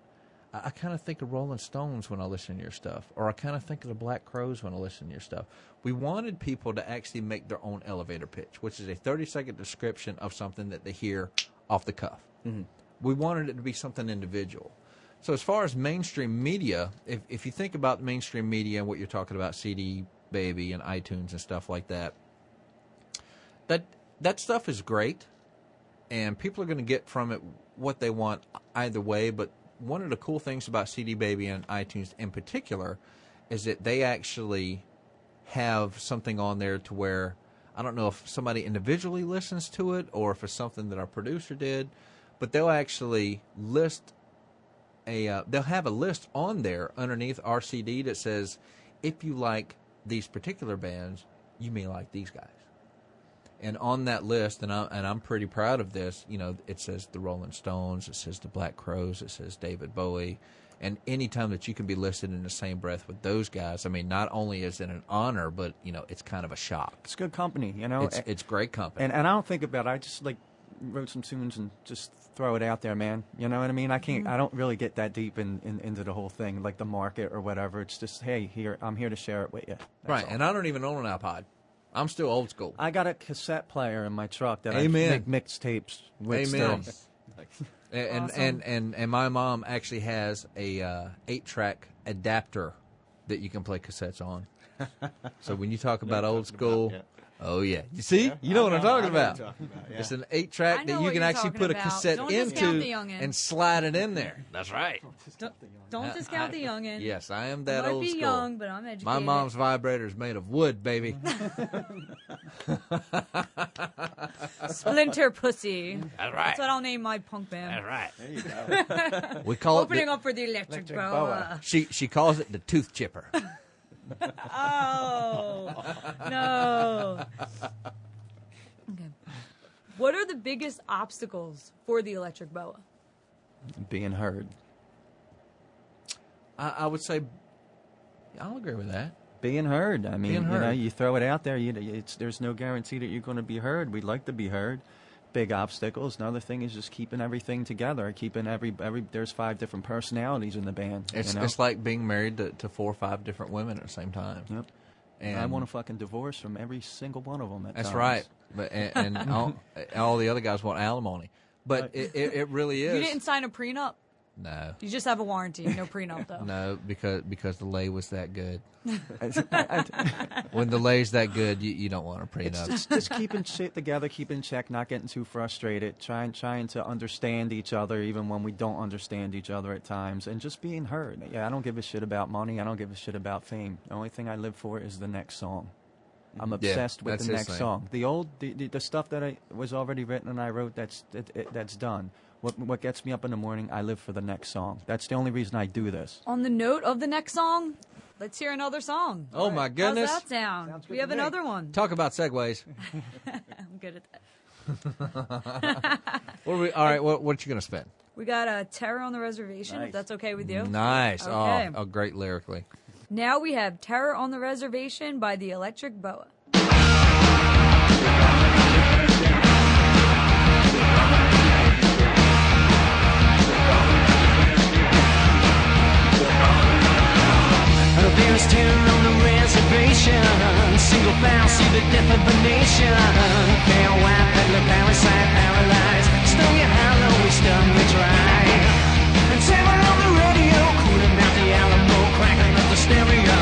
I, I kind of think of Rolling Stones when I listen to your stuff, or I kind of think of the Black Crowes when I listen to your stuff." We wanted people to actually make their own elevator pitch, which is a thirty second description of something that they hear off the cuff. Mm-hmm. We wanted it to be something individual. So as far as mainstream media, if if you think about mainstream media and what you're talking about, CD Baby and iTunes and stuff like that, that that stuff is great and people are going to get from it what they want either way. But one of the cool things about CD Baby and iTunes in particular is that they actually have something on there to where I don't know if somebody individually listens to it or if it's something that our producer did, but they'll actually list a uh, they'll have a list on there underneath our CD that says if you like these particular bands, you may like these guys. And on that list, and, I, and I'm pretty proud of this, you know, it says the Rolling Stones, it says the Black Crowes, it says David Bowie. And anytime that you can be listed in the same breath with those guys, I mean, not only is it an honor, but, you know, it's kind of a shock. It's good company, you know. It's, it's great company. and and I don't think about. it. I just like wrote some tunes and just throw it out there, man. You know what I mean? I can't. Mm-hmm. I don't really get that deep in, in into the whole thing, like the market or whatever. It's just, hey, here I'm here to share it with you. That's right. all. And I don't even own an iPod. I'm still old school. I got a cassette player in my truck that Amen. I make mixtapes with Amen. still. And Awesome. and, and and my mom actually has a uh, eight track adapter that you can play cassettes on. so when you talk about old school, yeah. Oh yeah, you see, you know what I'm talking about. yeah. It's an eight track that you can actually talking put a cassette Don't into and slide it in there. That's right. Don't, don't discount the youngin. Yes, I am I that might old be school. young, but I'm educated. My mom's vibrator is made of wood, baby. Splinter Pussy. That's That's what I'll name my punk band. right. There you go. We call it. Opening The, up for the Electric, Electric Boa. Boa. she she calls it the tooth chipper. Oh no. Okay. What are the biggest obstacles for the Electric Boa? Being heard. I, I would say, I'll agree with that. Being heard. I mean, Being you know, you throw it out there. You, it's there's no guarantee that you're going to be heard. We'd like to be heard. Big obstacles. Another thing is just keeping everything together. Keeping every every. There's five different personalities in the band. It's you know? it's like being married to, to four or five different women at the same time. Yep. And I want a fucking divorce from every single one of them. At That's times. right. But and, and all, all the other guys want alimony. But it, it, it really is. You didn't sign a prenup. No. You just have a warranty, no prenup though. No, because because the lay was that good. when the lay's that good, you, you don't want a prenup. just, just keeping shit together, keeping check, not getting too frustrated, trying trying to understand each other even when we don't understand each other at times, and just being heard. Yeah, I don't give a shit about money. I don't give a shit about fame. The only thing I live for is the next song. I'm obsessed with the next thing. song. The old, the, the, the stuff that I was already written and I wrote, that's it, it, that's done. What what gets me up in the morning? I live for the next song. That's the only reason I do this. On the note of the next song, let's hear another song. Oh my goodness! How's that sound? we have another one. Talk about segues. I'm good at that. What are we, all right, what what you gonna spend? We got a Terror on the Reservation, if that's okay with you. Nice. Oh, okay. Oh, oh, great lyrically. Now we have Terror on the Reservation by the Electric Boa. Terror on the reservation. Single file, see the death of a nation. Pale white, peddler, parasite, paralyzed. Stone you hollow, we stun you dry. And terror on the radio, cooling out the Alamo, cracking up the stereo.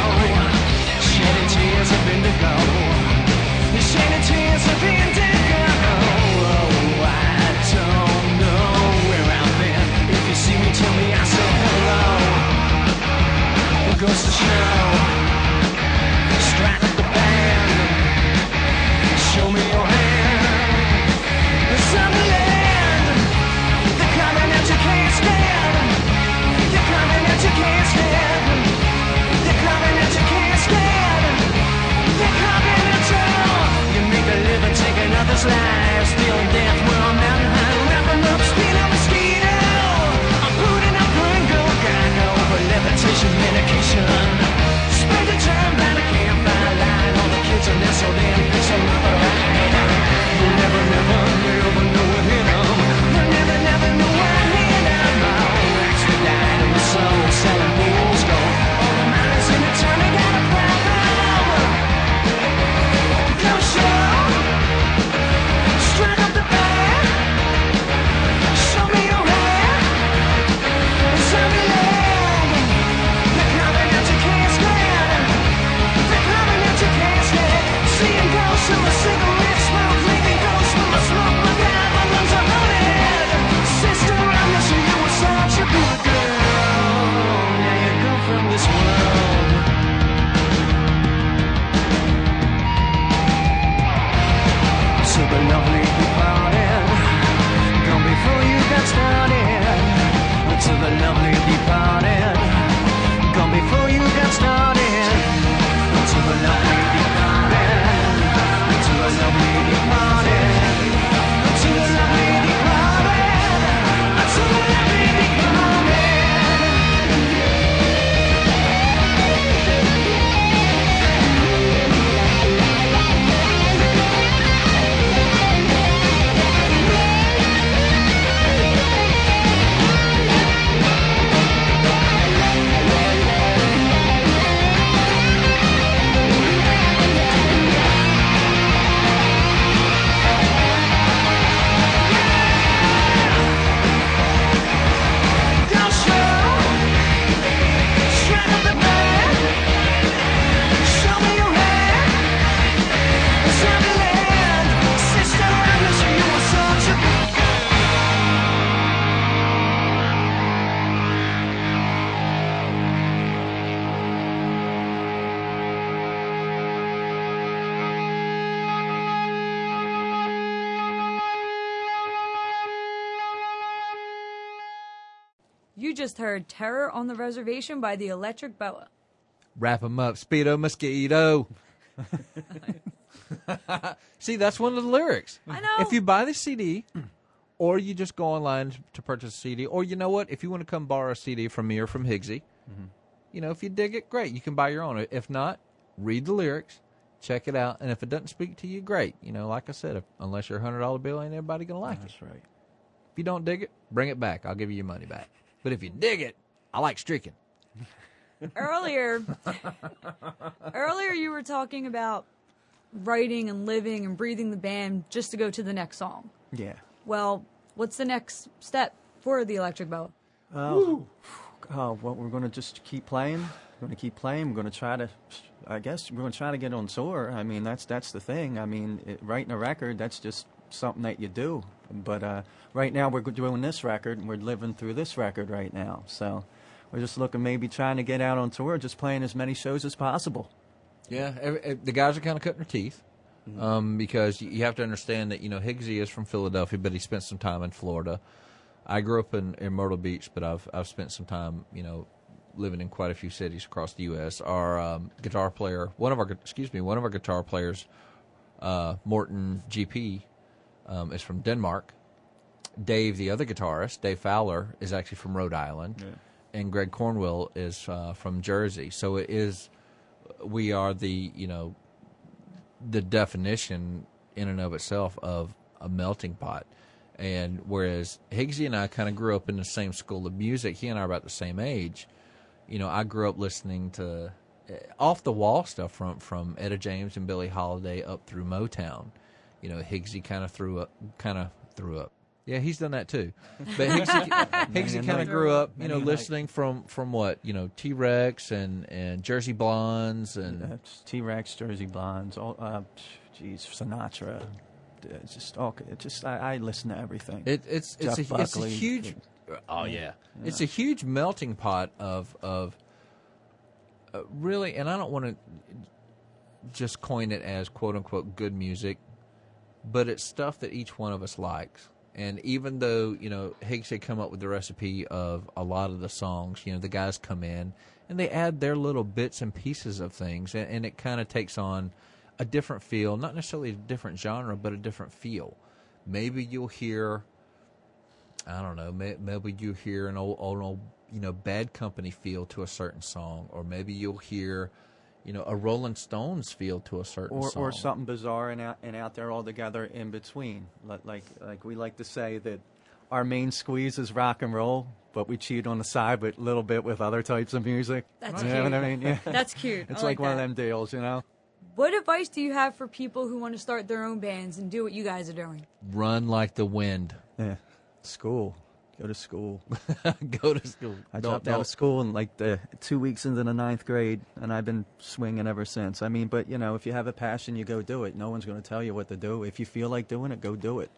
Shedding tears of indigo. Goes to You just heard Terror on the Reservation by the Electric Boa. Wrap 'em up, Speedo Mosquito. See, that's one of the lyrics. I know. If you buy the CD, or you just go online to purchase a CD, or you know what, if you want to come borrow a CD from me or from Higgsy, mm-hmm. you know, if you dig it, great, you can buy your own. If not, read the lyrics, check it out, and if it doesn't speak to you, great. You know, like I said, if, unless you're a hundred dollar bill, ain't everybody gonna like it. That's right. If you don't dig it, bring it back. I'll give you your money back. But if you dig it, I like streaking. earlier earlier you were talking about writing and living and breathing the band just to go to the next song. Yeah. Well, what's the next step for the Electric Boa? Oh, oh well, we're going to just keep playing. We're going to keep playing. We're going to try to, I guess, we're going to try to get on tour. I mean, that's that's the thing. I mean, it, writing a record, that's just something that you do. But uh, right now, we're doing this record, and we're living through this record right now. So we're just looking, maybe trying to get out on tour, just playing as many shows as possible. Yeah, every, the guys are kind of cutting their teeth um, because you, you have to understand that you know Higgsy is from Philadelphia, but he spent some time in Florida. I grew up in, in Myrtle Beach, but I've I've spent some time you know living in quite a few cities across the U.S. Our um, guitar player, one of our excuse me, one of our guitar players, uh, Morton GP, um, is from Denmark. Dave, the other guitarist, Dave Fowler, is actually from Rhode Island, and Greg Cornwell is uh, from Jersey. So it is, we are the you know, the definition in and of itself of a melting pot. And whereas Higgsy and I kind of grew up in the same school of music, he and I are about the same age. You know, I grew up listening to uh, off the wall stuff from from Etta James and Billie Holiday up through Motown. You know, Higgsy kind of threw up, kind of threw up. Yeah, he's done that too. But Higgsy, Higgsy kind of grew up, you know, listening from from what you know, T Rex and and Jersey Blondes and T Rex, Jersey Blondes, all, uh, geez, Sinatra. It's just all. It just I, I listen to everything. It, it's it's a, it's a huge. Oh yeah. it's a huge melting pot of of uh, really, and I don't want to just coin it as quote unquote good music, but it's stuff that each one of us likes. And even though you know Higgs had come up with the recipe of a lot of the songs, you know the guys come in and they add their little bits and pieces of things, and, and it kind of takes on a different feel, not necessarily a different genre, but a different feel. Maybe you'll hear I don't know. May, maybe you hear an old, old, old, you know, bad company feel to a certain song, or maybe you'll hear, you know, a Rolling Stones feel to a certain or song. or something bizarre and out and out there altogether in between. Like like like we like to say that our main squeeze is rock and roll, but we cheat on the side with a little bit with other types of music. That's you know what I cute. mean? Yeah. That's cute. It's I like, one of them deals, you know. What advice do you have for people who want to start their own bands and do what you guys are doing? Run like the wind. Yeah. School. Go to school. Go to school. I Don't- dropped out of school in like the two weeks into the ninth grade, and I've been swinging ever since. I mean, but you know, if you have a passion, you go do it. No one's going to tell you what to do. If you feel like doing it, go do it.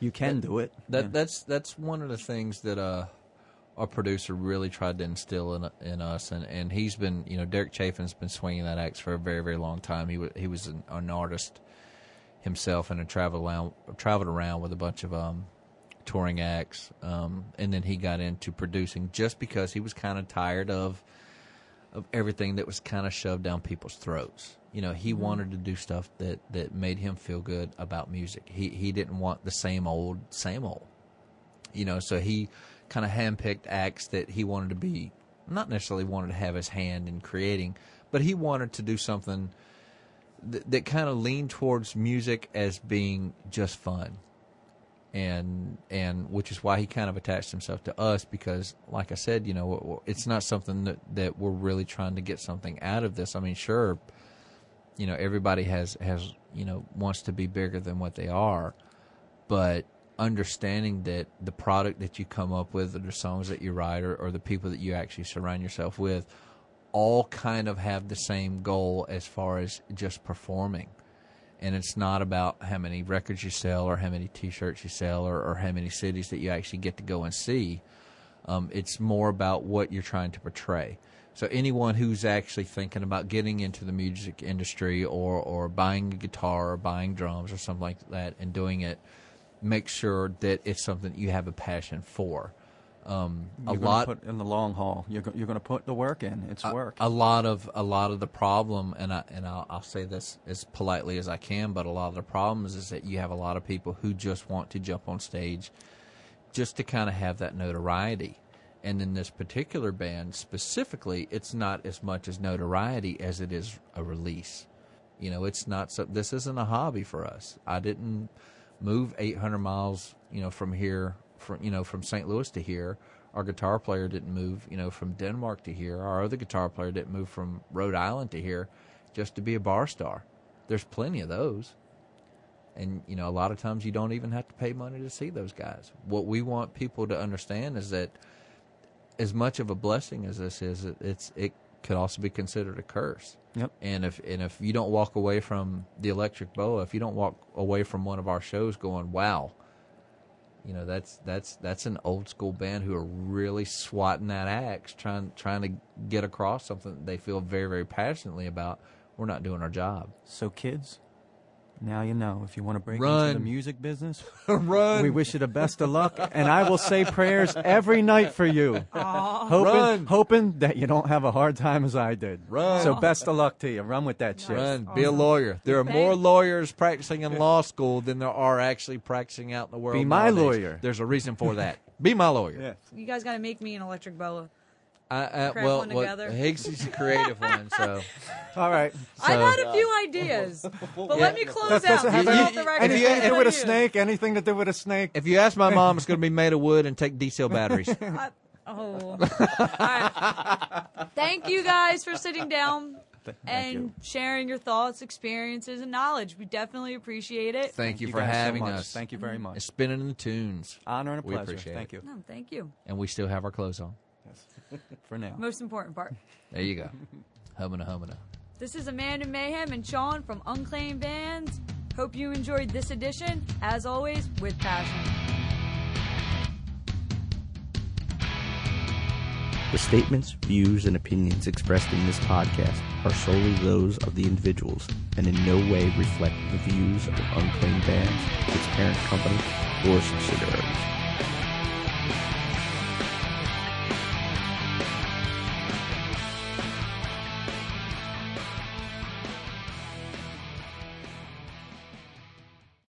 You can do it. That Yeah. that's that's one of the things that uh, our producer really tried to instill in in us, and, and he's been you know Derek Chaffin's been swinging that axe for a very very long time. He was he was an, an artist himself and had traveled around traveled around with a bunch of um, touring acts, um, and then he got into producing just because he was kind of tired of of everything that was kind of shoved down people's throats. You know, he wanted to do stuff that, that made him feel good about music. He he didn't want the same old, same old. You know, so he kind of handpicked acts that he wanted to be, not necessarily wanted to have his hand in creating, but he wanted to do something that, that kind of leaned towards music as being just fun and and which is why he kind of attached himself to us because like I said you know it's not something that that we're really trying to get something out of this. I mean sure you know everybody has has you know wants to be bigger than what they are but understanding that the product that you come up with or the songs that you write or, or the people that you actually surround yourself with all kind of have the same goal as far as just performing and it's not about how many records you sell or how many T-shirts you sell or, or how many cities that you actually get to go and see. Um, it's more about what you're trying to portray. So anyone who's actually thinking about getting into the music industry or or buying a guitar or buying drums or something like that and doing it, make sure that it's something that you have a passion for. Um, a lot put in the long haul. You're go- you're going to put the work in. It's a, work. a lot of a lot of the problem, and I and I'll, I'll say this as politely as I can, but a lot of the problems is that you have a lot of people who just want to jump on stage, just to kind of have that notoriety. And in this particular band specifically, it's not as much as notoriety as it is a release. You know, it's not so. This isn't a hobby for us. I didn't move 800 miles, you know, from here, from you know, from St. Louis to here. Our guitar player didn't move, you know, from Denmark to here. Our other guitar player didn't move from Rhode Island to here, just to be a bar star. There's plenty of those, and you know, a lot of times you don't even have to pay money to see those guys. What we want people to understand is that, as much of a blessing as this is, it, it's it could also be considered a curse. Yep. And if and if you don't walk away from the Electric Boa, if you don't walk away from one of our shows going, "Wow," you know that's that's that's an old school band who are really swatting that axe, trying trying to get across something they feel very very passionately about. We're not doing our job. so kids, now you know. If you want to break Run. into the music business, Run, we wish you the best of luck, and I will say prayers every night for you, hoping Run. hoping that you don't have a hard time as I did. Run. So best of luck to you. Run with that shit. run, be a lawyer. There are more lawyers practicing in law school than there are actually practicing out in the world. Be my nowadays. lawyer. There's a reason for that. Be my lawyer. Yeah. You guys got to make me an electric boa. I, I, Crack well, one what- together. Higgs is a creative one, so All right. I've had a few ideas, but let me close Does, out. does it have Get You- off the record. anything to What do do with a you? snake? Anything to do with a snake? if you ask my mom, it's going to be made of wood and take D cell batteries. I- oh. All right. Thank you guys for sitting down and you. sharing your thoughts, experiences, and knowledge. We definitely appreciate it. Thank you for guys so having much. us. Thank you very mm-hmm. much. And spinning in the tunes. Honor and a We pleasure. appreciate Thank it. you. No, thank you. And we still have our clothes on. For now. Most important part. There you go. Humana, humana. This is Amanda Mayhem and Sean from Unclaimed Bands. Hope you enjoyed this edition, as always, with passion. The statements, views, and opinions expressed in this podcast are solely those of the individuals and in no way reflect the views of Unclaimed Bands, its parent company, or subsidiaries.